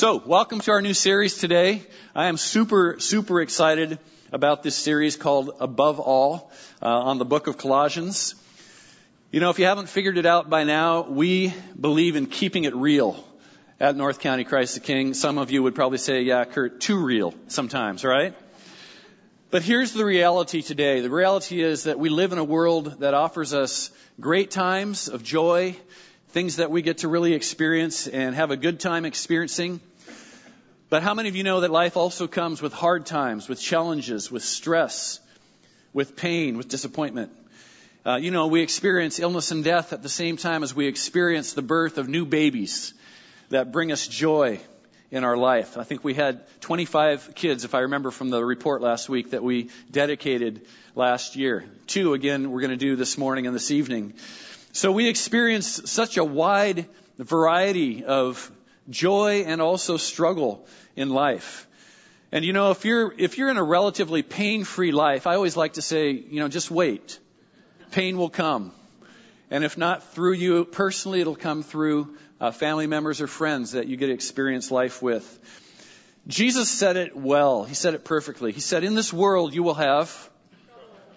So, welcome to our new series today. I am super, super excited about this series called Above All uh, on the book of Colossians. You know, if you haven't figured it out by now, we believe in keeping it real at North County Christ the King. Some of you would probably say, yeah, Kurt, too real sometimes, right? But here's the reality today. The reality is that we live in a world that offers us great times of joy things that we get to really experience and have a good time experiencing. But how many of you know that life also comes with hard times, with challenges, with stress, with pain, with disappointment? Uh, you know, we experience illness and death at the same time as we experience the birth of new babies that bring us joy in our life. I think we had 25 kids, if I remember from the report last week, that we dedicated last year. Two, again, we're going to do this morning and this evening. So we experience such a wide variety of joy and also struggle in life. And you know, if you're, if you're in a relatively pain-free life, I always like to say, you know, just wait. Pain will come. And if not through you personally, it'll come through uh, family members or friends that you get to experience life with. Jesus said it well. He said it perfectly. He said, in this world you will have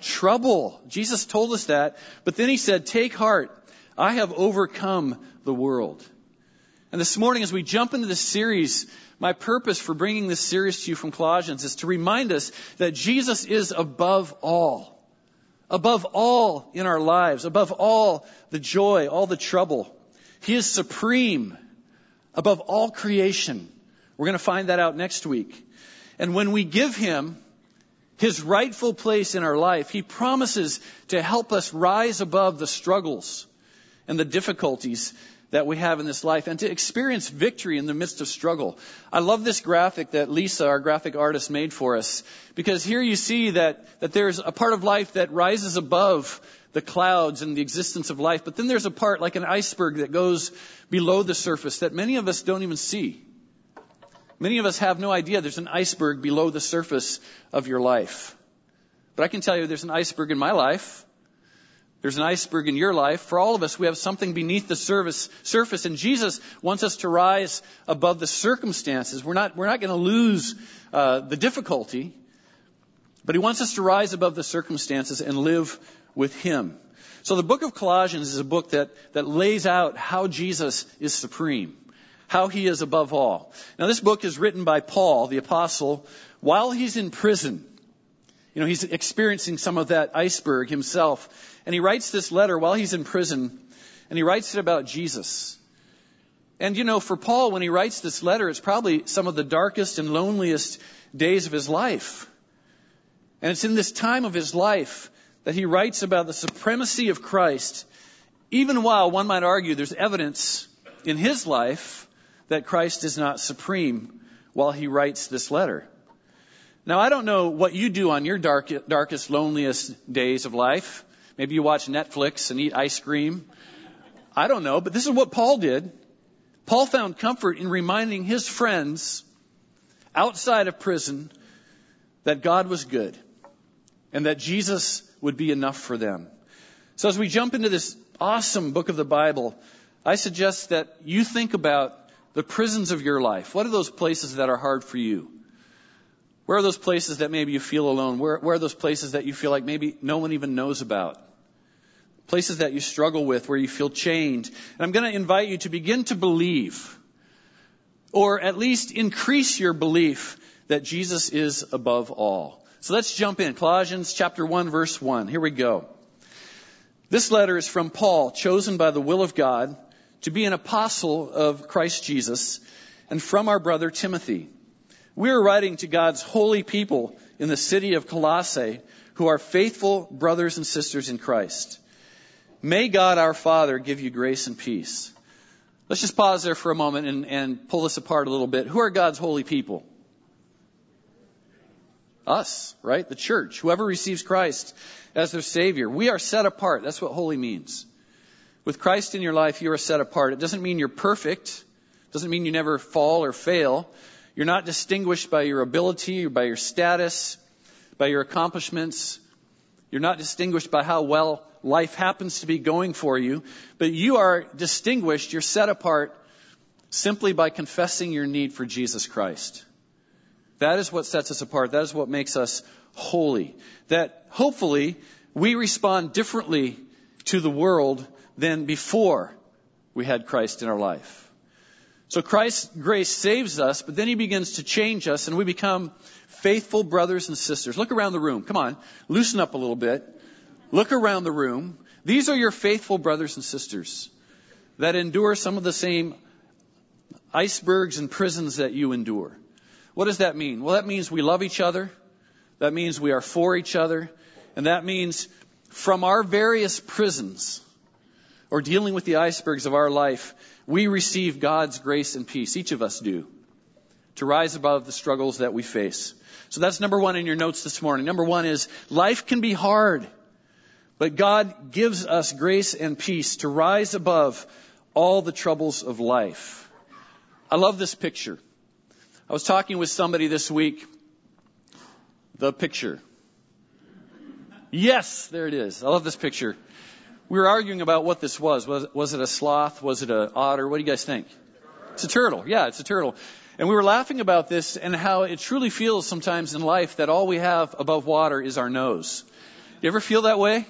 trouble. Jesus told us that. But then he said, take heart. I have overcome the world. And this morning, as we jump into this series, my purpose for bringing this series to you from Colossians is to remind us that Jesus is above all. Above all in our lives, above all the joy, all the trouble. He is supreme above all creation. We're going to find that out next week. And when we give Him his rightful place in our life, he promises to help us rise above the struggles and the difficulties that we have in this life and to experience victory in the midst of struggle. I love this graphic that Lisa, our graphic artist, made for us because here you see that, that there's a part of life that rises above the clouds and the existence of life, but then there's a part like an iceberg that goes below the surface that many of us don't even see. Many of us have no idea there's an iceberg below the surface of your life. But I can tell you there's an iceberg in my life. There's an iceberg in your life. For all of us, we have something beneath the surface, surface and Jesus wants us to rise above the circumstances. We're not, we're not going to lose uh, the difficulty, but he wants us to rise above the circumstances and live with him. So the book of Colossians is a book that, that lays out how Jesus is supreme how he is above all. Now, this book is written by Paul, the apostle, while he's in prison. You know, he's experiencing some of that iceberg himself. And he writes this letter while he's in prison, and he writes it about Jesus. And you know, for Paul, when he writes this letter, it's probably some of the darkest and loneliest days of his life. And it's in this time of his life that he writes about the supremacy of Christ, even while one might argue there's evidence in his life that Christ is not supreme while he writes this letter. Now, I don't know what you do on your dark, darkest, loneliest days of life. Maybe you watch Netflix and eat ice cream. I don't know, but this is what Paul did. Paul found comfort in reminding his friends outside of prison that God was good and that Jesus would be enough for them. So as we jump into this awesome book of the Bible, I suggest that you think about the prisons of your life. What are those places that are hard for you? Where are those places that maybe you feel alone? Where, where are those places that you feel like maybe no one even knows about? Places that you struggle with, where you feel chained. And I'm going to invite you to begin to believe, or at least increase your belief that Jesus is above all. So let's jump in. Colossians chapter 1 verse 1. Here we go. This letter is from Paul, chosen by the will of God to be an apostle of Christ Jesus, and from our brother Timothy. We are writing to God's holy people in the city of Colossae who are faithful brothers and sisters in Christ. May God our Father give you grace and peace. Let's just pause there for a moment and, and pull this apart a little bit. Who are God's holy people? Us, right? The church. Whoever receives Christ as their Savior. We are set apart. That's what holy means. With Christ in your life, you are set apart. It doesn't mean you're perfect. It doesn't mean you never fall or fail. You're not distinguished by your ability or by your status, by your accomplishments. You're not distinguished by how well life happens to be going for you, but you are distinguished, you're set apart simply by confessing your need for Jesus Christ. That is what sets us apart. That is what makes us holy. That hopefully we respond differently to the world than before we had Christ in our life. So Christ's grace saves us, but then he begins to change us and we become faithful brothers and sisters. Look around the room. Come on. Loosen up a little bit. Look around the room. These are your faithful brothers and sisters that endure some of the same icebergs and prisons that you endure. What does that mean? Well, that means we love each other. That means we are for each other. And that means from our various prisons or dealing with the icebergs of our life, we receive God's grace and peace. Each of us do. To rise above the struggles that we face. So that's number one in your notes this morning. Number one is life can be hard, but God gives us grace and peace to rise above all the troubles of life. I love this picture. I was talking with somebody this week. The picture. Yes, there it is. I love this picture. We were arguing about what this was. Was, was it a sloth? Was it an otter? What do you guys think? It's a turtle. Yeah, it's a turtle. And we were laughing about this and how it truly feels sometimes in life that all we have above water is our nose. You ever feel that way?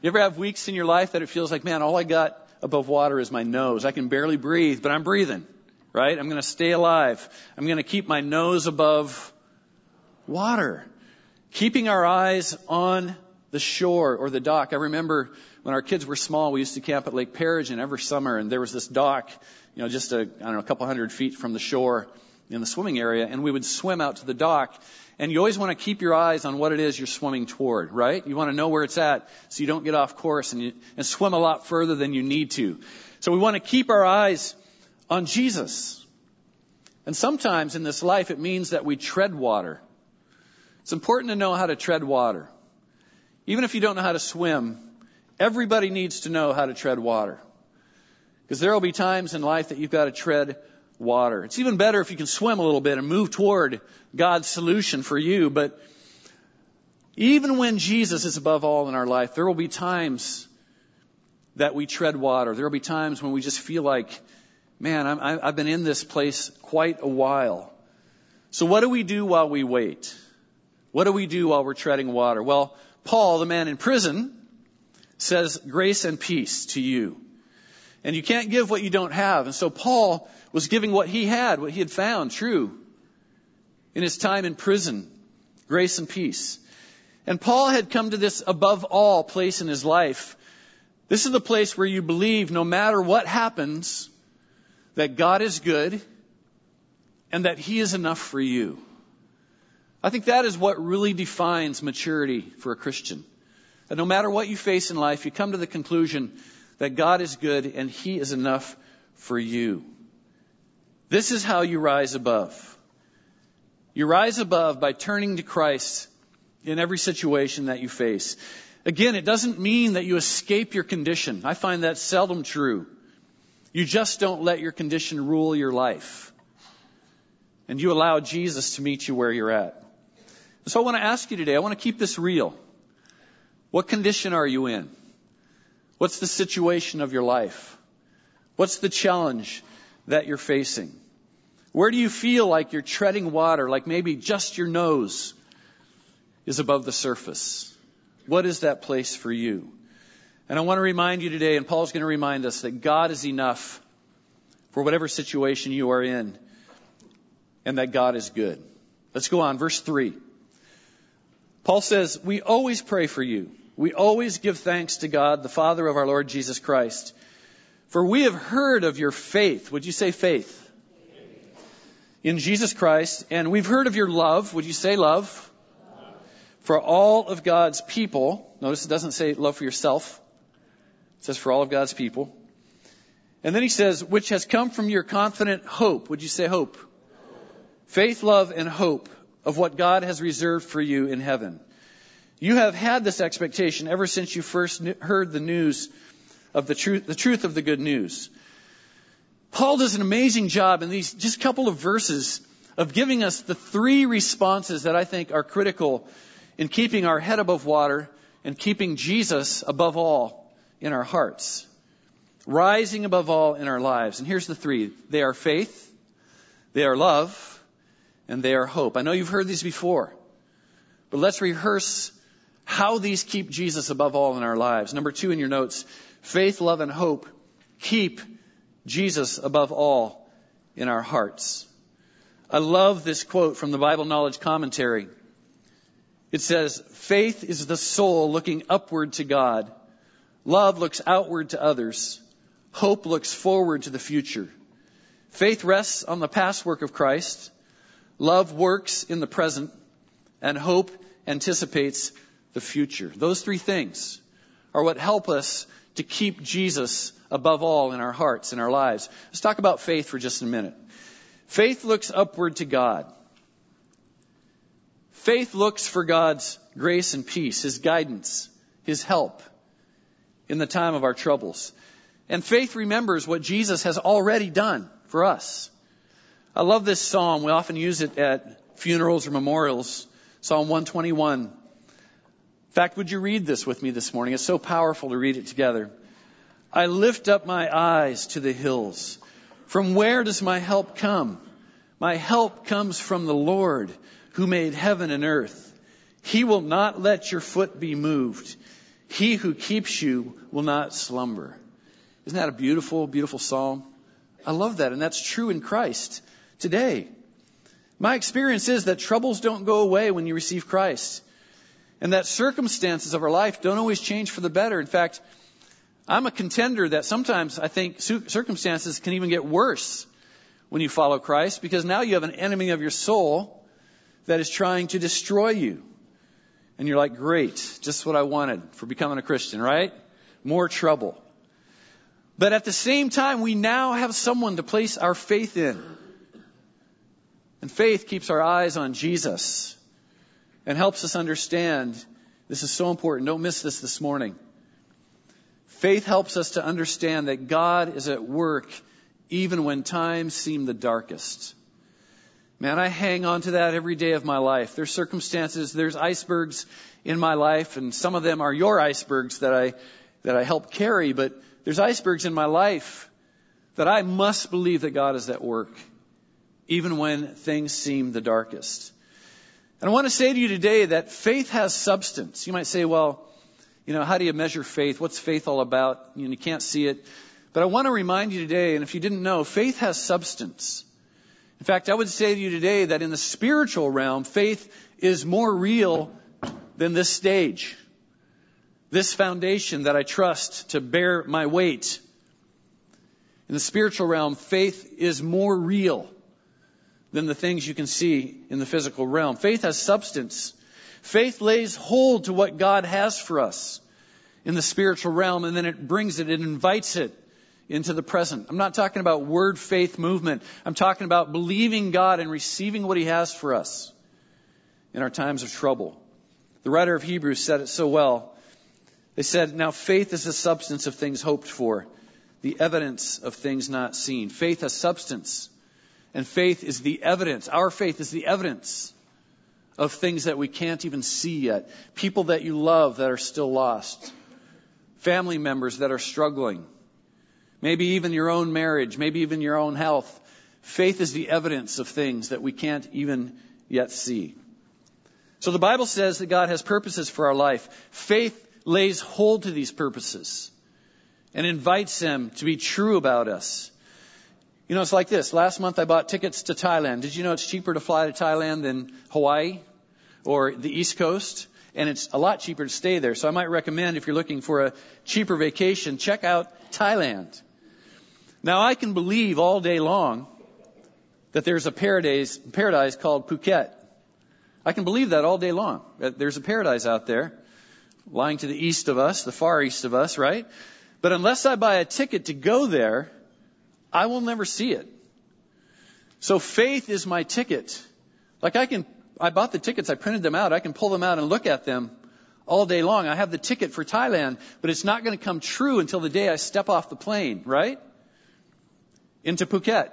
You ever have weeks in your life that it feels like, man, all I got above water is my nose. I can barely breathe, but I'm breathing, right? I'm going to stay alive. I'm going to keep my nose above water. Keeping our eyes on the shore or the dock. I remember when our kids were small, we used to camp at Lake Perigin every summer, and there was this dock, you know, just a, I don't know, a couple hundred feet from the shore in the swimming area, and we would swim out to the dock. And you always want to keep your eyes on what it is you're swimming toward, right? You want to know where it's at so you don't get off course and, you, and swim a lot further than you need to. So we want to keep our eyes on Jesus. And sometimes in this life, it means that we tread water. It's important to know how to tread water. Even if you don't know how to swim, Everybody needs to know how to tread water. Because there will be times in life that you've got to tread water. It's even better if you can swim a little bit and move toward God's solution for you. But even when Jesus is above all in our life, there will be times that we tread water. There will be times when we just feel like, man, i have been in this place quite a while. So what do we do while we wait? What do we do while we're treading water? Well, Paul, the man in prison, says grace and peace to you. And you can't give what you don't have. And so Paul was giving what he had, what he had found true in his time in prison. Grace and peace. And Paul had come to this above all place in his life. This is the place where you believe no matter what happens, that God is good and that he is enough for you. I think that is what really defines maturity for a Christian. That no matter what you face in life, you come to the conclusion that God is good and He is enough for you. This is how you rise above. You rise above by turning to Christ in every situation that you face. Again, it doesn't mean that you escape your condition. I find that seldom true. You just don't let your condition rule your life. And you allow Jesus to meet you where you're at. So I want to ask you today, I want to keep this real. What condition are you in? What's the situation of your life? What's the challenge that you're facing? Where do you feel like you're treading water, like maybe just your nose is above the surface? What is that place for you? And I want to remind you today, and Paul's going to remind us that God is enough for whatever situation you are in, and that God is good. Let's go on. Verse 3. Paul says, We always pray for you we always give thanks to God, the Father of our Lord Jesus Christ. For we have heard of your faith. Would you say faith? In Jesus Christ. And we've heard of your love. Would you say love? For all of God's people. Notice it doesn't say love for yourself. It says for all of God's people. And then he says, which has come from your confident hope. Would you say hope? Faith, love, and hope of what God has reserved for you in heaven. You have had this expectation ever since you first heard the news of the truth, the truth of the good news. Paul does an amazing job in these just a couple of verses of giving us the three responses that I think are critical in keeping our head above water and keeping Jesus above all in our hearts. rising above all in our lives. And here's the three. They are faith, they are love, and they are hope. I know you've heard these before, but let's rehearse how these keep Jesus above all in our lives. Number two in your notes, faith, love, and hope keep Jesus above all in our hearts. I love this quote from the Bible Knowledge Commentary. It says, faith is the soul looking upward to God. Love looks outward to others. Hope looks forward to the future. Faith rests on the past work of Christ. Love works in the present. And hope anticipates the future. Those three things are what help us to keep Jesus above all in our hearts and our lives. Let's talk about faith for just a minute. Faith looks upward to God. Faith looks for God's grace and peace, His guidance, His help in the time of our troubles. And faith remembers what Jesus has already done for us. I love this psalm. We often use it at funerals or memorials. Psalm 121. In fact, would you read this with me this morning? It's so powerful to read it together. I lift up my eyes to the hills. From where does my help come? My help comes from the Lord who made heaven and earth. He will not let your foot be moved. He who keeps you will not slumber. Isn't that a beautiful, beautiful psalm? I love that. And that's true in Christ today. My experience is that troubles don't go away when you receive Christ. And that circumstances of our life don't always change for the better. In fact, I'm a contender that sometimes I think circumstances can even get worse when you follow Christ because now you have an enemy of your soul that is trying to destroy you. And you're like, great, just what I wanted for becoming a Christian, right? More trouble. But at the same time, we now have someone to place our faith in. And faith keeps our eyes on Jesus and helps us understand this is so important. Don't miss this this morning. Faith helps us to understand that God is at work even when times seem the darkest. Man, I hang on to that every day of my life. There's circumstances, there's icebergs in my life, and some of them are your icebergs that I, that I help carry, but there's icebergs in my life that I must believe that God is at work, even when things seem the darkest. And I want to say to you today that faith has substance. You might say, well, you know, how do you measure faith? What's faith all about? You, know, you can't see it. But I want to remind you today, and if you didn't know, faith has substance. In fact, I would say to you today that in the spiritual realm, faith is more real than this stage. This foundation that I trust to bear my weight. In the spiritual realm, faith is more real than the things you can see in the physical realm. Faith has substance. Faith lays hold to what God has for us in the spiritual realm and then it brings it, it invites it into the present. I'm not talking about word faith movement. I'm talking about believing God and receiving what He has for us in our times of trouble. The writer of Hebrews said it so well. They said, Now faith is the substance of things hoped for, the evidence of things not seen. Faith has substance, and faith is the evidence. Our faith is the evidence of things that we can't even see yet. People that you love that are still lost. Family members that are struggling maybe even your own marriage, maybe even your own health. Faith is the evidence of things that we can't even yet see. So the Bible says that God has purposes for our life. Faith lays hold to these purposes and invites them to be true about us. You know, it's like this. Last month I bought tickets to Thailand. Did you know it's cheaper to fly to Thailand than Hawaii or the East Coast? And it's a lot cheaper to stay there. So I might recommend if you're looking for a cheaper vacation, check out Thailand. Now I can believe all day long that there's a paradise, paradise called Phuket. I can believe that all day long. That there's a paradise out there, lying to the east of us, the far east of us, right? But unless I buy a ticket to go there, I will never see it. So faith is my ticket. Like I can, I bought the tickets, I printed them out, I can pull them out and look at them all day long. I have the ticket for Thailand, but it's not going to come true until the day I step off the plane, right? into Phuket.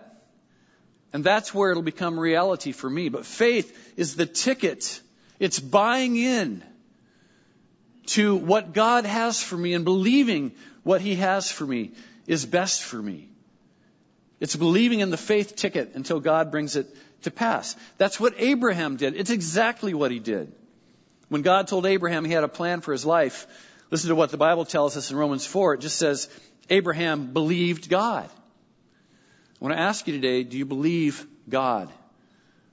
And that's where it'll become reality for me. But faith is the ticket. It's buying in to what God has for me and believing what He has for me is best for me. It's believing in the faith ticket until God brings it to pass. That's what Abraham did. It's exactly what he did. When God told Abraham he had a plan for his life, listen to what the Bible tells us in Romans 4. It just says, Abraham believed God. I want to ask you today, do you believe God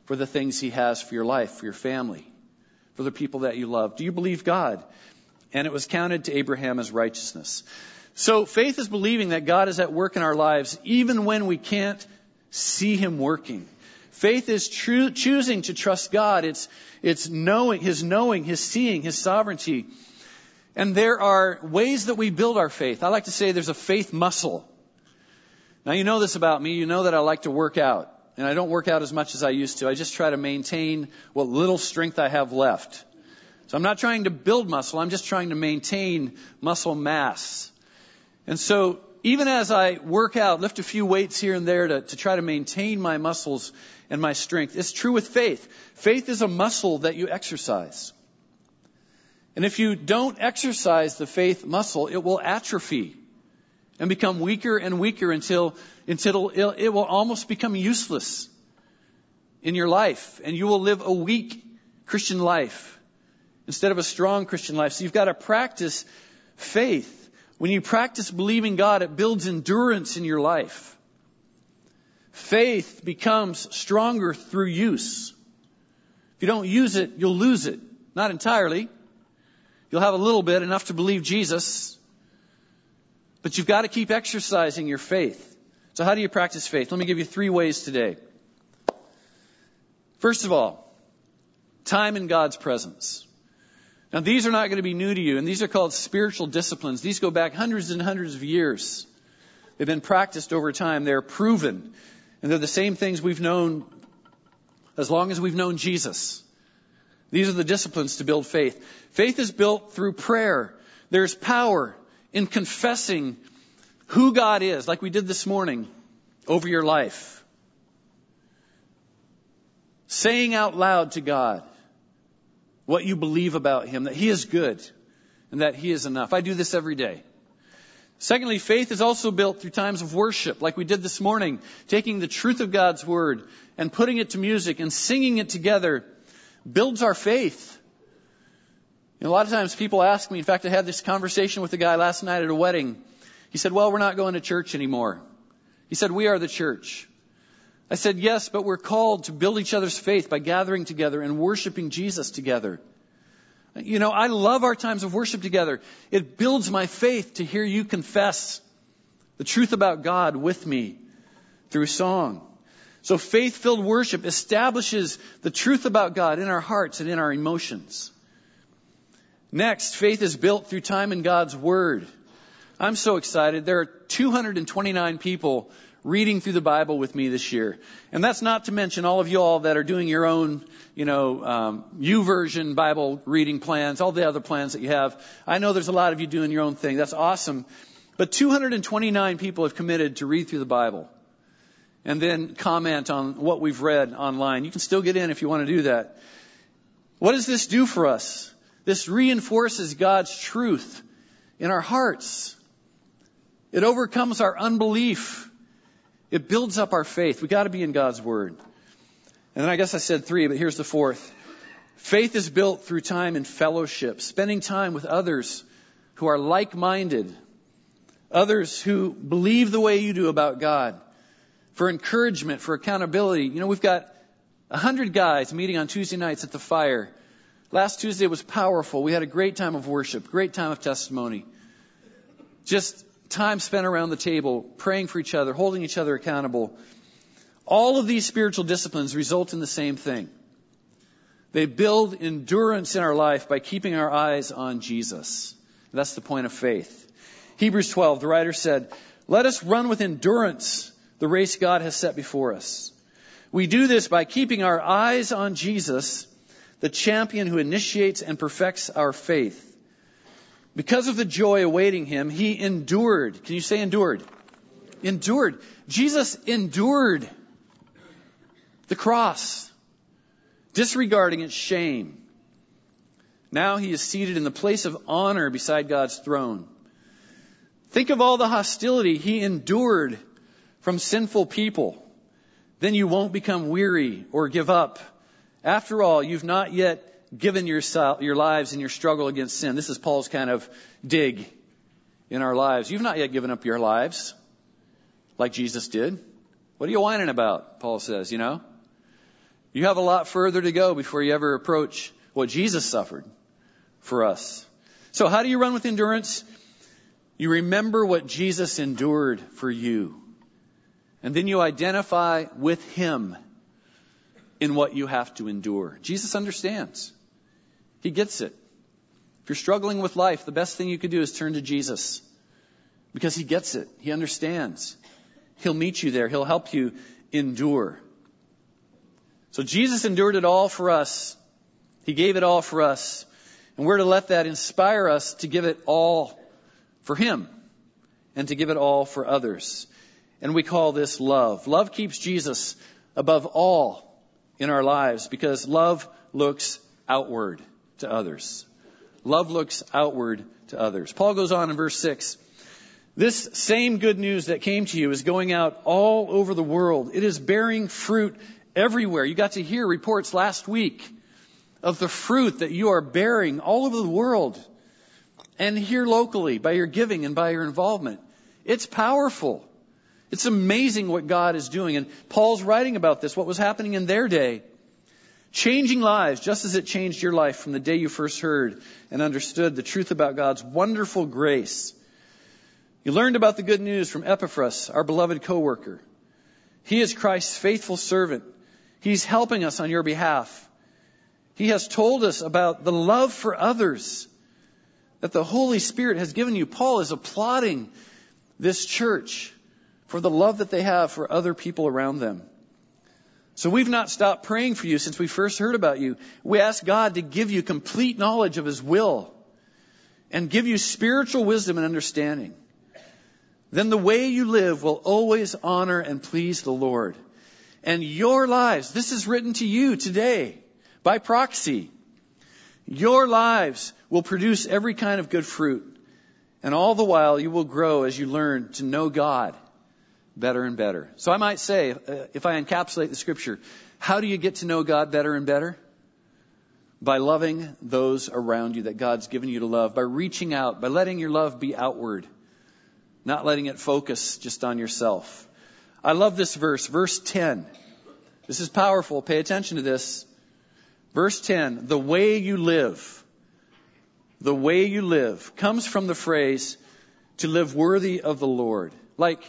for the things he has for your life, for your family, for the people that you love? Do you believe God? And it was counted to Abraham as righteousness. So faith is believing that God is at work in our lives even when we can't see him working. Faith is choosing to trust God. It's, it's knowing, His knowing, His seeing, His sovereignty. And there are ways that we build our faith. I like to say there's a faith muscle. Now you know this about me. You know that I like to work out. And I don't work out as much as I used to. I just try to maintain what little strength I have left. So I'm not trying to build muscle. I'm just trying to maintain muscle mass. And so even as I work out, lift a few weights here and there to, to try to maintain my muscles and my strength, it's true with faith. Faith is a muscle that you exercise. And if you don't exercise the faith muscle, it will atrophy and become weaker and weaker until, until it will almost become useless in your life. And you will live a weak Christian life instead of a strong Christian life. So you've got to practice faith. When you practice believing God, it builds endurance in your life. Faith becomes stronger through use. If you don't use it, you'll lose it. Not entirely. You'll have a little bit, enough to believe Jesus. But you've got to keep exercising your faith. So how do you practice faith? Let me give you three ways today. First of all, time in God's presence. Now, these are not going to be new to you, and these are called spiritual disciplines. These go back hundreds and hundreds of years. They've been practiced over time. They're proven. And they're the same things we've known as long as we've known Jesus. These are the disciplines to build faith. Faith is built through prayer. There's power in confessing who God is, like we did this morning, over your life. Saying out loud to God, what you believe about Him, that He is good and that He is enough. I do this every day. Secondly, faith is also built through times of worship, like we did this morning, taking the truth of God's Word and putting it to music and singing it together builds our faith. A lot of times people ask me, in fact, I had this conversation with a guy last night at a wedding. He said, well, we're not going to church anymore. He said, we are the church. I said, yes, but we're called to build each other's faith by gathering together and worshiping Jesus together. You know, I love our times of worship together. It builds my faith to hear you confess the truth about God with me through song. So faith filled worship establishes the truth about God in our hearts and in our emotions. Next, faith is built through time in God's Word. I'm so excited. There are 229 people reading through the Bible with me this year. And that's not to mention all of you all that are doing your own, you know, um, YouVersion Bible reading plans, all the other plans that you have. I know there's a lot of you doing your own thing. That's awesome. But 229 people have committed to read through the Bible and then comment on what we've read online. You can still get in if you want to do that. What does this do for us? This reinforces God's truth in our hearts. It overcomes our unbelief. It builds up our faith. We got to be in God's Word. And then I guess I said three, but here's the fourth. Faith is built through time and fellowship, spending time with others who are like-minded, others who believe the way you do about God, for encouragement, for accountability. You know, we've got a hundred guys meeting on Tuesday nights at the fire. Last Tuesday was powerful. We had a great time of worship, great time of testimony. Just time spent around the table, praying for each other, holding each other accountable. All of these spiritual disciplines result in the same thing. They build endurance in our life by keeping our eyes on Jesus. That's the point of faith. Hebrews 12, the writer said, Let us run with endurance the race God has set before us. We do this by keeping our eyes on Jesus, the champion who initiates and perfects our faith. Because of the joy awaiting him, he endured. Can you say endured? Endured. Jesus endured the cross, disregarding its shame. Now he is seated in the place of honor beside God's throne. Think of all the hostility he endured from sinful people. Then you won't become weary or give up. After all, you've not yet given yourself, your lives in your struggle against sin. This is Paul's kind of dig in our lives. You've not yet given up your lives like Jesus did. What are you whining about? Paul says, you know? You have a lot further to go before you ever approach what Jesus suffered for us. So how do you run with endurance? You remember what Jesus endured for you. And then you identify with Him in what you have to endure. Jesus understands. He gets it. If you're struggling with life, the best thing you could do is turn to Jesus. Because He gets it. He understands. He'll meet you there. He'll help you endure. So Jesus endured it all for us. He gave it all for us. And we're to let that inspire us to give it all for Him and to give it all for others. And we call this love. Love keeps Jesus above all in our lives because love looks outward to others. Love looks outward to others. Paul goes on in verse 6. This same good news that came to you is going out all over the world. It is bearing fruit everywhere. You got to hear reports last week of the fruit that you are bearing all over the world and here locally by your giving and by your involvement. It's powerful. It's amazing what God is doing. And Paul's writing about this, what was happening in their day. Changing lives, just as it changed your life from the day you first heard and understood the truth about God's wonderful grace. You learned about the good news from Epaphras, our beloved coworker. He is Christ's faithful servant. He's helping us on your behalf. He has told us about the love for others that the Holy Spirit has given you. Paul is applauding this church for the love that they have for other people around them. So we've not stopped praying for you since we first heard about you. We ask God to give you complete knowledge of His will and give you spiritual wisdom and understanding. Then the way you live will always honor and please the Lord. And your lives, this is written to you today by proxy. Your lives will produce every kind of good fruit. And all the while you will grow as you learn to know God better and better. So I might say, uh, if I encapsulate the scripture, how do you get to know God better and better? By loving those around you that God's given you to love, by reaching out, by letting your love be outward, not letting it focus just on yourself. I love this verse, verse 10. This is powerful. Pay attention to this. Verse 10, the way you live, the way you live comes from the phrase to live worthy of the Lord. Like,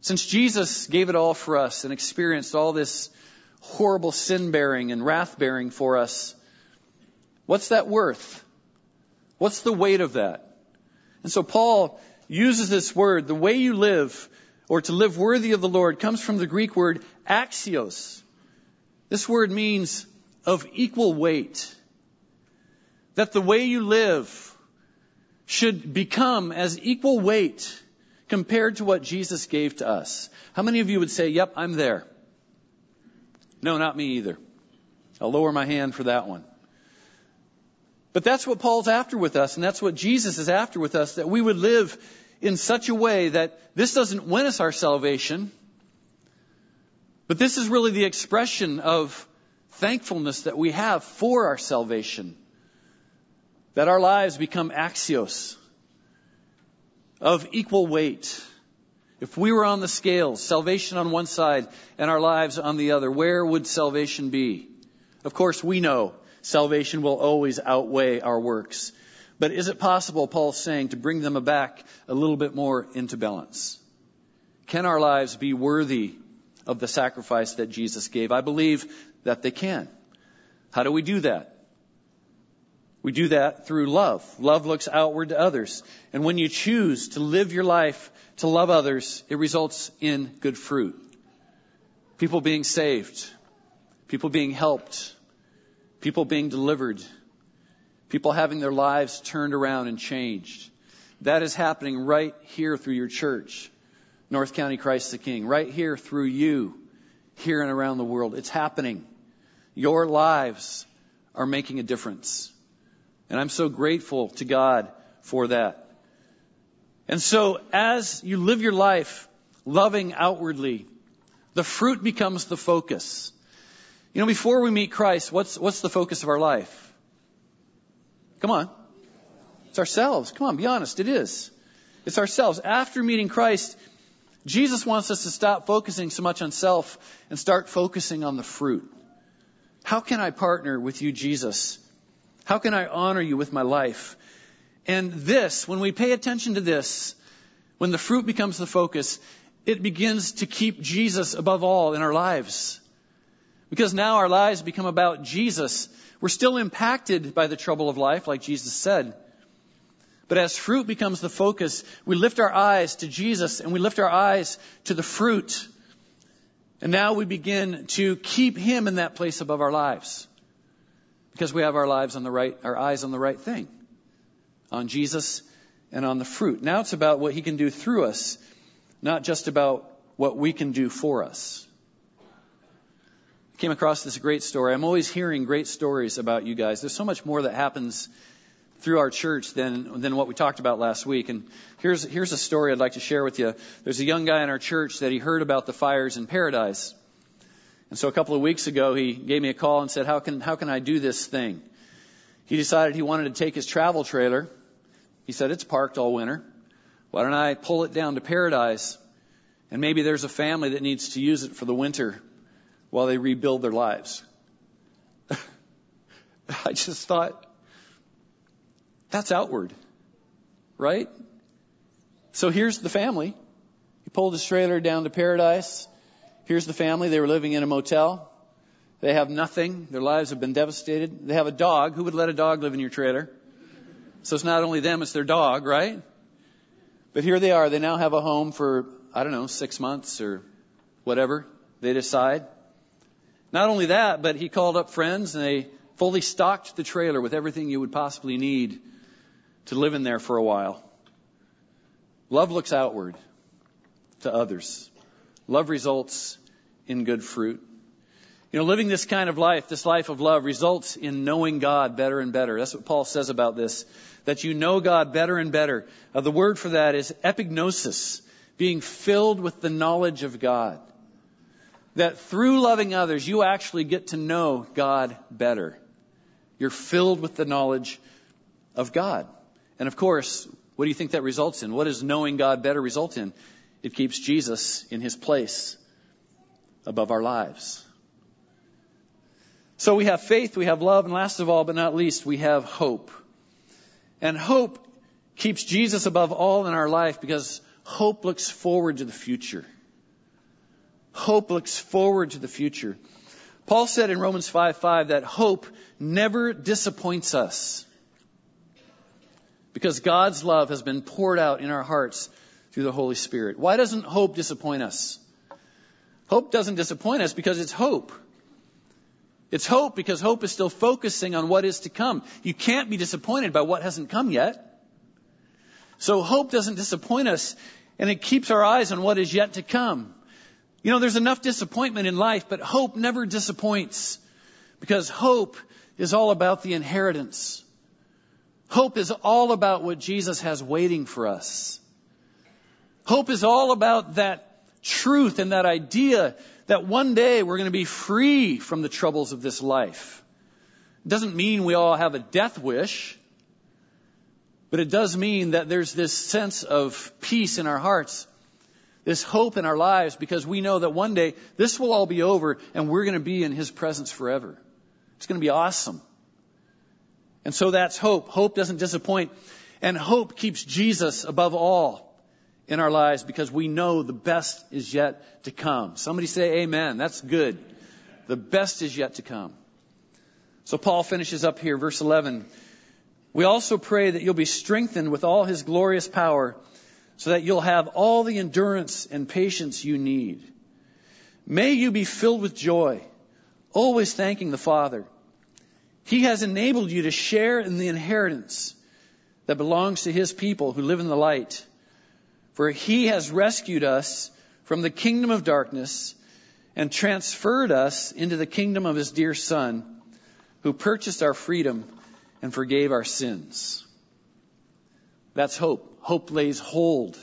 since Jesus gave it all for us and experienced all this horrible sin bearing and wrath bearing for us, what's that worth? What's the weight of that? And so Paul uses this word, the way you live, or to live worthy of the Lord, comes from the Greek word axios. This word means of equal weight. That the way you live should become as equal weight compared to what Jesus gave to us. How many of you would say, yep, I'm there? No, not me either. I'll lower my hand for that one. But that's what Paul's after with us, and that's what Jesus is after with us, that we would live in such a way that this doesn't win us our salvation, but this is really the expression of thankfulness that we have for our salvation. That our lives become axios, of equal weight. If we were on the scales, salvation on one side and our lives on the other, where would salvation be? Of course, we know salvation will always outweigh our works. But is it possible, Paul's saying, to bring them back a little bit more into balance? Can our lives be worthy of the sacrifice that Jesus gave? I believe that they can. How do we do that? We do that through love. Love looks outward to others. And when you choose to live your life to love others, it results in good fruit. People being saved. People being helped. People being delivered. People having their lives turned around and changed. That is happening right here through your church, North County Christ the King. Right here through you, here and around the world. It's happening. Your lives are making a difference. And I'm so grateful to God for that. And so as you live your life loving outwardly, the fruit becomes the focus. You know, before we meet Christ, what's, what's the focus of our life? Come on. It's ourselves. Come on, be honest. It is. It's ourselves. After meeting Christ, Jesus wants us to stop focusing so much on self and start focusing on the fruit. How can I partner with you, Jesus? How can I honor you with my life? And this, when we pay attention to this, when the fruit becomes the focus, it begins to keep Jesus above all in our lives. Because now our lives become about Jesus. We're still impacted by the trouble of life, like Jesus said. But as fruit becomes the focus, we lift our eyes to Jesus and we lift our eyes to the fruit. And now we begin to keep Him in that place above our lives. Because we have our lives on the right, our eyes on the right thing. On Jesus and on the fruit. Now it's about what He can do through us, not just about what we can do for us I came across this great story. I'm always hearing great stories about you guys. There's so much more that happens through our church than than what we talked about last week. And here's here's a story I'd like to share with you. There's a young guy in our church that he heard about the fires in paradise. And so a couple of weeks ago he gave me a call and said, "How can how can I do this thing?" He decided he wanted to take his travel trailer. He said, "It's parked all winter. Why don't I pull it down to paradise? And maybe there's a family that needs to use it for the winter while they rebuild their lives. I just thought, that's outward, right? So here's the family. He pulled his trailer down to paradise. Here's the family. They were living in a motel. They have nothing. Their lives have been devastated. They have a dog. Who would let a dog live in your trailer? So it's not only them, it's their dog, right? But here they are. They now have a home for, I don't know, six months or whatever they decide. Not only that, but he called up friends and they fully stocked the trailer with everything you would possibly need to live in there for a while. Love looks outward to others. Love results in good fruit. You know, living this kind of life, this life of love, results in knowing God better and better. That's what Paul says about this. That you know God better and better. Uh, the word for that is epignosis, being filled with the knowledge of God that through loving others, you actually get to know God better. You're filled with the knowledge of God. And of course, what do you think that results in? What does knowing God better result in? It keeps Jesus in his place above our lives. So we have faith, we have love, and last of all, but not least, we have hope. And hope keeps Jesus above all in our life because hope looks forward to the future. Hope looks forward to the future. Paul said in Romans 5 5 that hope never disappoints us because God's love has been poured out in our hearts through the Holy Spirit. Why doesn't hope disappoint us? Hope doesn't disappoint us because it's hope. It's hope because hope is still focusing on what is to come. You can't be disappointed by what hasn't come yet. So hope doesn't disappoint us and it keeps our eyes on what is yet to come. You know, there's enough disappointment in life, but hope never disappoints because hope is all about the inheritance. Hope is all about what Jesus has waiting for us. Hope is all about that truth and that idea that one day we're going to be free from the troubles of this life. It doesn't mean we all have a death wish, but it does mean that there's this sense of peace in our hearts this hope in our lives because we know that one day this will all be over and we're going to be in His presence forever. It's going to be awesome. And so that's hope. Hope doesn't disappoint. And hope keeps Jesus above all in our lives because we know the best is yet to come. Somebody say amen. That's good. The best is yet to come. So Paul finishes up here, verse 11. We also pray that you'll be strengthened with all his glorious power so that you'll have all the endurance and patience you need. May you be filled with joy, always thanking the Father. He has enabled you to share in the inheritance that belongs to His people who live in the light. For He has rescued us from the kingdom of darkness and transferred us into the kingdom of His dear Son, who purchased our freedom and forgave our sins. That's hope. Hope lays hold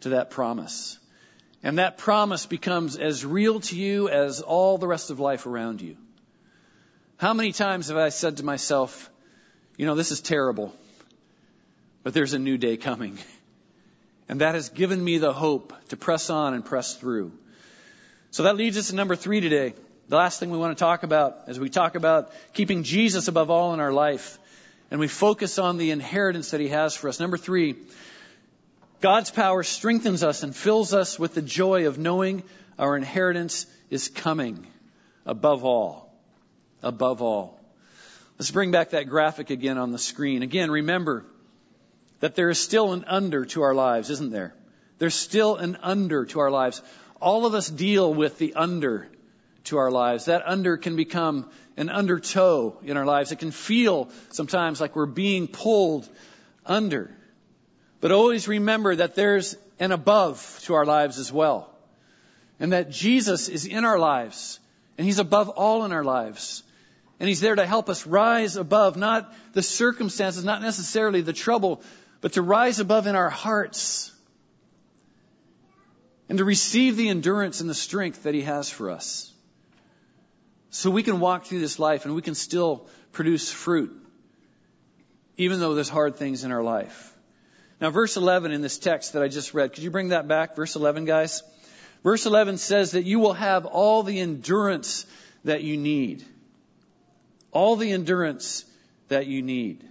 to that promise. And that promise becomes as real to you as all the rest of life around you. How many times have I said to myself, you know, this is terrible, but there's a new day coming. And that has given me the hope to press on and press through. So that leads us to number three today. The last thing we want to talk about as we talk about keeping Jesus above all in our life and we focus on the inheritance that he has for us. Number three, God's power strengthens us and fills us with the joy of knowing our inheritance is coming above all. Above all. Let's bring back that graphic again on the screen. Again, remember that there is still an under to our lives, isn't there? There's still an under to our lives. All of us deal with the under to our lives. That under can become an undertow in our lives. It can feel sometimes like we're being pulled under. But always remember that there's an above to our lives as well. And that Jesus is in our lives. And He's above all in our lives. And He's there to help us rise above, not the circumstances, not necessarily the trouble, but to rise above in our hearts. And to receive the endurance and the strength that He has for us. So we can walk through this life and we can still produce fruit, even though there's hard things in our life. Now, verse 11 in this text that I just read, could you bring that back? Verse 11, guys. Verse 11 says that you will have all the endurance that you need. All the endurance that you need.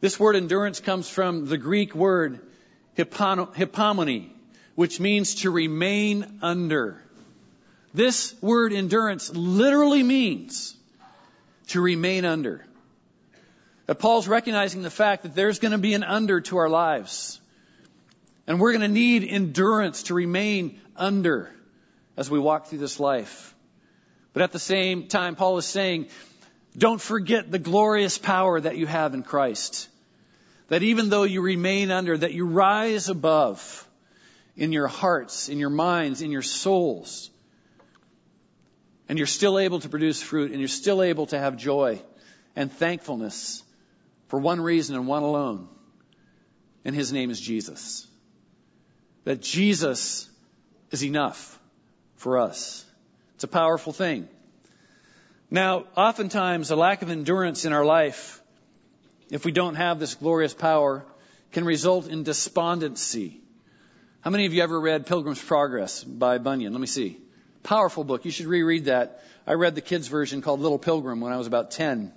This word endurance comes from the Greek word hypomone, which means to remain under. This word endurance literally means to remain under. That Paul's recognizing the fact that there's going to be an under to our lives. And we're going to need endurance to remain under as we walk through this life. But at the same time, Paul is saying, don't forget the glorious power that you have in Christ. That even though you remain under, that you rise above in your hearts, in your minds, in your souls. And you're still able to produce fruit and you're still able to have joy and thankfulness for one reason and one alone, and his name is Jesus. That Jesus is enough for us. It's a powerful thing. Now, oftentimes, a lack of endurance in our life, if we don't have this glorious power, can result in despondency. How many of you ever read Pilgrim's Progress by Bunyan? Let me see. Powerful book. You should reread that. I read the kids' version called Little Pilgrim when I was about 10.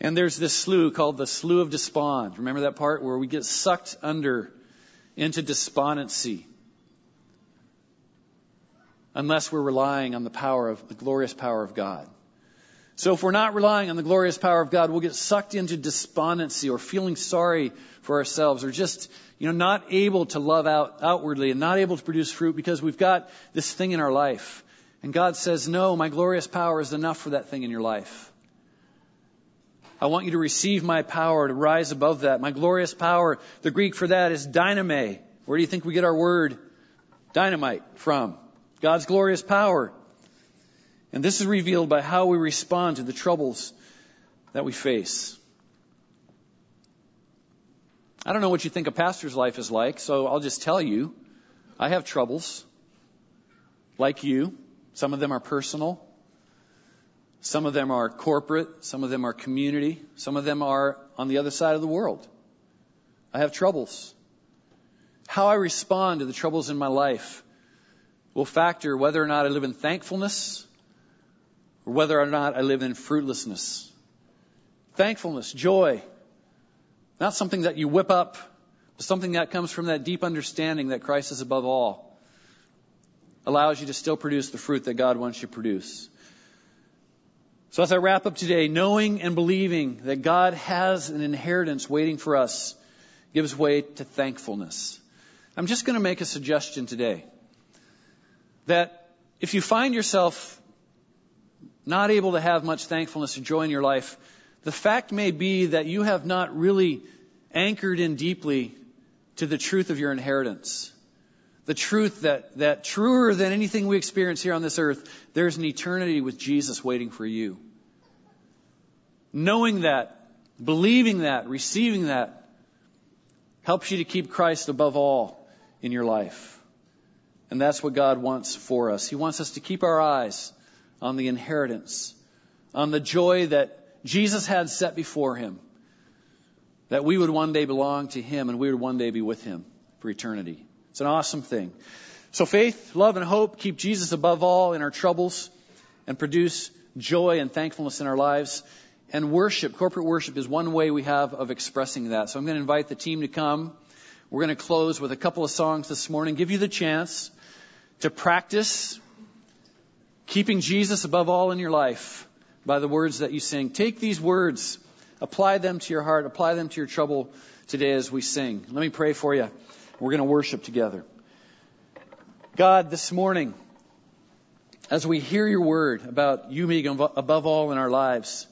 And there's this slough called the Slough of Despond. Remember that part where we get sucked under into despondency unless we're relying on the power of the glorious power of God. So if we're not relying on the glorious power of God, we'll get sucked into despondency or feeling sorry for ourselves or just, you know, not able to love out outwardly and not able to produce fruit because we've got this thing in our life. And God says, no, my glorious power is enough for that thing in your life. I want you to receive my power to rise above that. My glorious power. The Greek for that is dyname. Where do you think we get our word dynamite from? God's glorious power. And this is revealed by how we respond to the troubles that we face. I don't know what you think a pastor's life is like, so I'll just tell you. I have troubles. Like you. Some of them are personal. Some of them are corporate. Some of them are community. Some of them are on the other side of the world. I have troubles. How I respond to the troubles in my life will factor whether or not I live in thankfulness or whether or not I live in fruitlessness. Thankfulness, joy, not something that you whip up, but something that comes from that deep understanding that Christ is above all, allows you to still produce the fruit that God wants you to produce. So as I wrap up today, knowing and believing that God has an inheritance waiting for us gives way to thankfulness. I'm just going to make a suggestion today that if you find yourself not able to have much thankfulness or joy in your life, the fact may be that you have not really anchored in deeply to the truth of your inheritance. The truth that, that truer than anything we experience here on this earth, there's an eternity with Jesus waiting for you. Knowing that, believing that, receiving that, helps you to keep Christ above all in your life. And that's what God wants for us. He wants us to keep our eyes on the inheritance, on the joy that Jesus had set before him, that we would one day belong to him and we would one day be with him for eternity. It's an awesome thing. So faith, love, and hope keep Jesus above all in our troubles and produce joy and thankfulness in our lives. And worship, corporate worship, is one way we have of expressing that. So I'm going to invite the team to come. We're going to close with a couple of songs this morning, give you the chance to practice keeping Jesus above all in your life by the words that you sing. Take these words, apply them to your heart, apply them to your trouble today as we sing. Let me pray for you. We're going to worship together. God, this morning, as we hear your word about you being above all in our lives,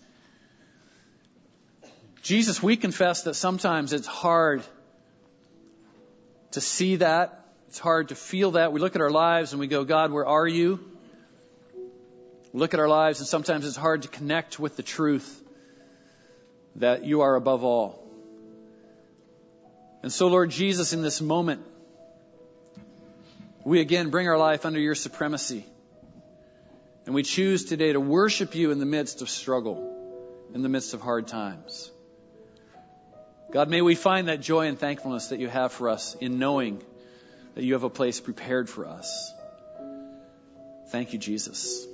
Jesus, we confess that sometimes it's hard to see that. It's hard to feel that. We look at our lives and we go, God, where are you? Look at our lives and sometimes it's hard to connect with the truth that you are above all. And so, Lord Jesus, in this moment, we again bring our life under your supremacy. And we choose today to worship you in the midst of struggle, in the midst of hard times. God, may we find that joy and thankfulness that you have for us in knowing that you have a place prepared for us. Thank you, Jesus.